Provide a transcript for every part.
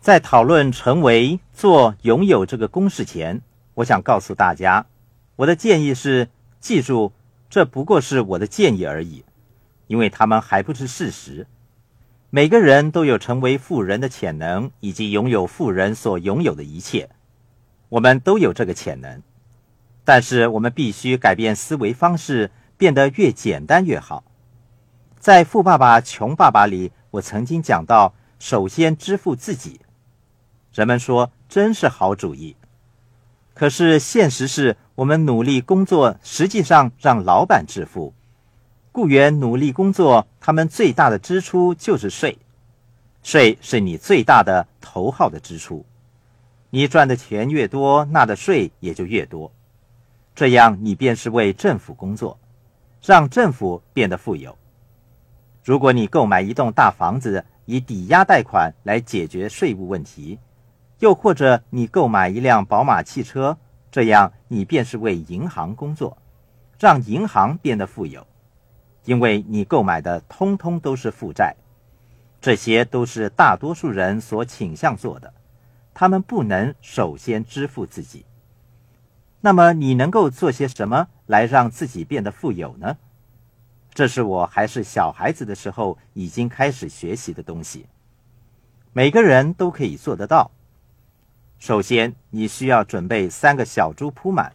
在讨论成为、做、拥有这个公式前，我想告诉大家，我的建议是：记住，这不过是我的建议而已，因为他们还不是事实。每个人都有成为富人的潜能，以及拥有富人所拥有的一切。我们都有这个潜能，但是我们必须改变思维方式，变得越简单越好。在《富爸爸穷爸爸》里，我曾经讲到，首先支付自己。人们说真是好主意，可是现实是我们努力工作，实际上让老板致富。雇员努力工作，他们最大的支出就是税，税是你最大的头号的支出。你赚的钱越多，纳的税也就越多，这样你便是为政府工作，让政府变得富有。如果你购买一栋大房子，以抵押贷款来解决税务问题，又或者你购买一辆宝马汽车，这样你便是为银行工作，让银行变得富有。因为你购买的通通都是负债，这些都是大多数人所倾向做的，他们不能首先支付自己。那么你能够做些什么来让自己变得富有呢？这是我还是小孩子的时候已经开始学习的东西，每个人都可以做得到。首先，你需要准备三个小猪铺满，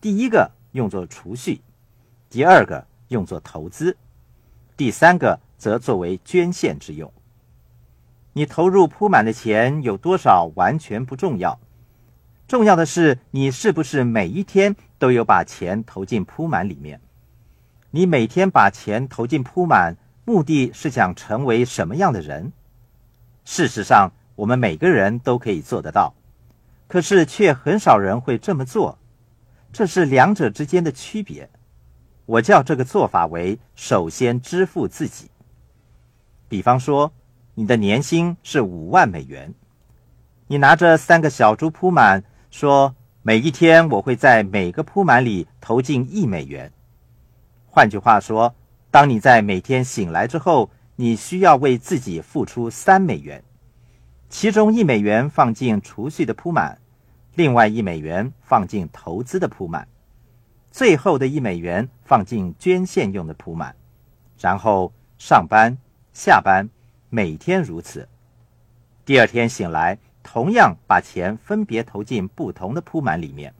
第一个用作储蓄，第二个。用作投资，第三个则作为捐献之用。你投入铺满的钱有多少完全不重要，重要的是你是不是每一天都有把钱投进铺满里面。你每天把钱投进铺满，目的是想成为什么样的人？事实上，我们每个人都可以做得到，可是却很少人会这么做。这是两者之间的区别。我叫这个做法为首先支付自己。比方说，你的年薪是五万美元，你拿着三个小猪铺满，说每一天我会在每个铺满里投进一美元。换句话说，当你在每天醒来之后，你需要为自己付出三美元，其中一美元放进储蓄的铺满，另外一美元放进投资的铺满。最后的一美元放进捐献用的铺满，然后上班、下班，每天如此。第二天醒来，同样把钱分别投进不同的铺满里面。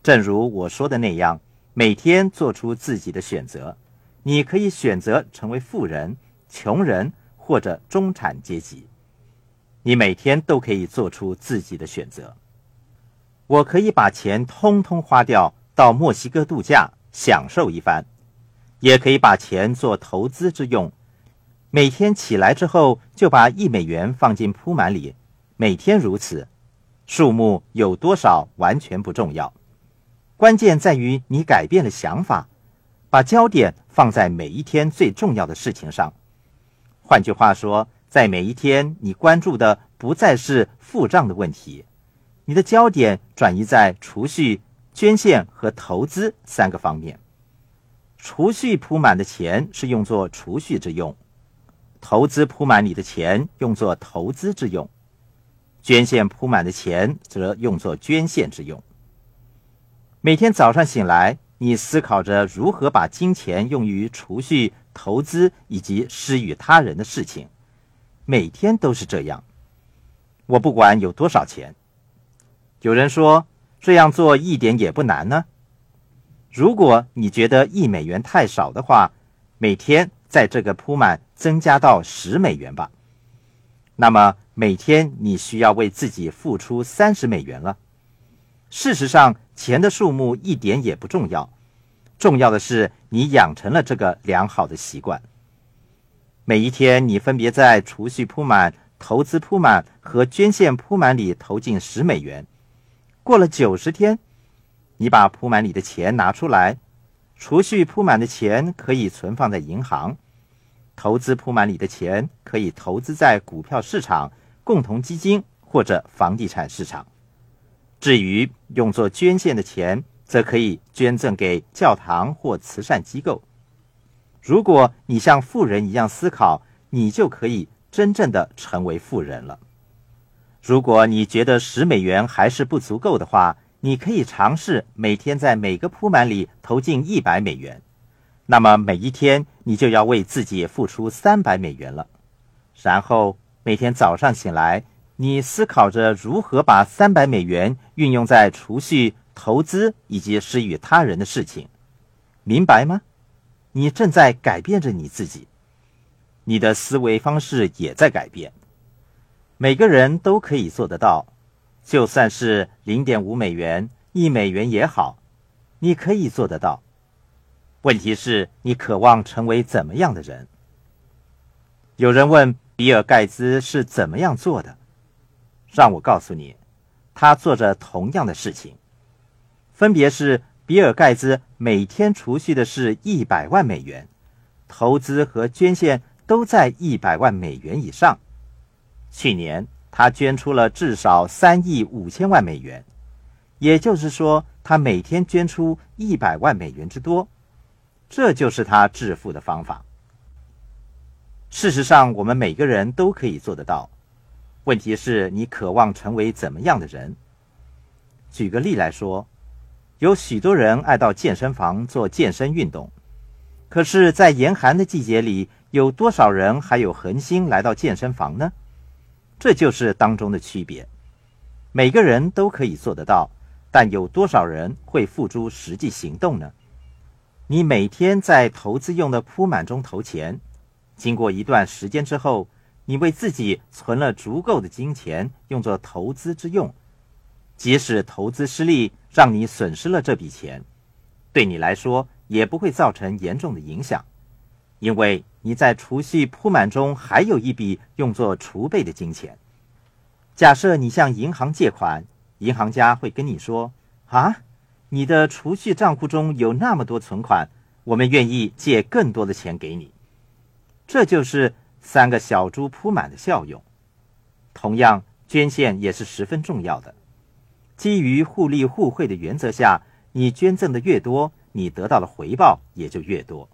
正如我说的那样，每天做出自己的选择。你可以选择成为富人、穷人或者中产阶级。你每天都可以做出自己的选择。我可以把钱通通花掉。到墨西哥度假享受一番，也可以把钱做投资之用。每天起来之后就把一美元放进铺满里，每天如此。数目有多少完全不重要，关键在于你改变了想法，把焦点放在每一天最重要的事情上。换句话说，在每一天你关注的不再是付账的问题，你的焦点转移在储蓄。捐献和投资三个方面，储蓄铺满的钱是用作储蓄之用，投资铺满你的钱用作投资之用，捐献铺满的钱则用作捐献之用。每天早上醒来，你思考着如何把金钱用于储蓄、投资以及施予他人的事情，每天都是这样。我不管有多少钱，有人说。这样做一点也不难呢。如果你觉得一美元太少的话，每天在这个铺满增加到十美元吧。那么每天你需要为自己付出三十美元了。事实上，钱的数目一点也不重要，重要的是你养成了这个良好的习惯。每一天，你分别在储蓄铺满、投资铺满和捐献铺满里投进十美元。过了九十天，你把铺满里的钱拿出来，储蓄铺满的钱可以存放在银行，投资铺满里的钱可以投资在股票市场、共同基金或者房地产市场。至于用作捐献的钱，则可以捐赠给教堂或慈善机构。如果你像富人一样思考，你就可以真正的成为富人了。如果你觉得十美元还是不足够的话，你可以尝试每天在每个铺满里投进一百美元。那么每一天你就要为自己付出三百美元了。然后每天早上醒来，你思考着如何把三百美元运用在储蓄、投资以及施予他人的事情，明白吗？你正在改变着你自己，你的思维方式也在改变。每个人都可以做得到，就算是零点五美元、一美元也好，你可以做得到。问题是你渴望成为怎么样的人？有人问比尔·盖茨是怎么样做的，让我告诉你，他做着同样的事情，分别是比尔·盖茨每天储蓄的是一百万美元，投资和捐献都在一百万美元以上。去年，他捐出了至少三亿五千万美元，也就是说，他每天捐出一百万美元之多。这就是他致富的方法。事实上，我们每个人都可以做得到。问题是你渴望成为怎么样的人？举个例来说，有许多人爱到健身房做健身运动，可是，在严寒的季节里，有多少人还有恒心来到健身房呢？这就是当中的区别。每个人都可以做得到，但有多少人会付诸实际行动呢？你每天在投资用的铺满中投钱，经过一段时间之后，你为自己存了足够的金钱用作投资之用。即使投资失利，让你损失了这笔钱，对你来说也不会造成严重的影响，因为。你在储蓄铺满中还有一笔用作储备的金钱。假设你向银行借款，银行家会跟你说：“啊，你的储蓄账户中有那么多存款，我们愿意借更多的钱给你。”这就是三个小猪铺满的效用。同样，捐献也是十分重要的。基于互利互惠的原则下，你捐赠的越多，你得到的回报也就越多。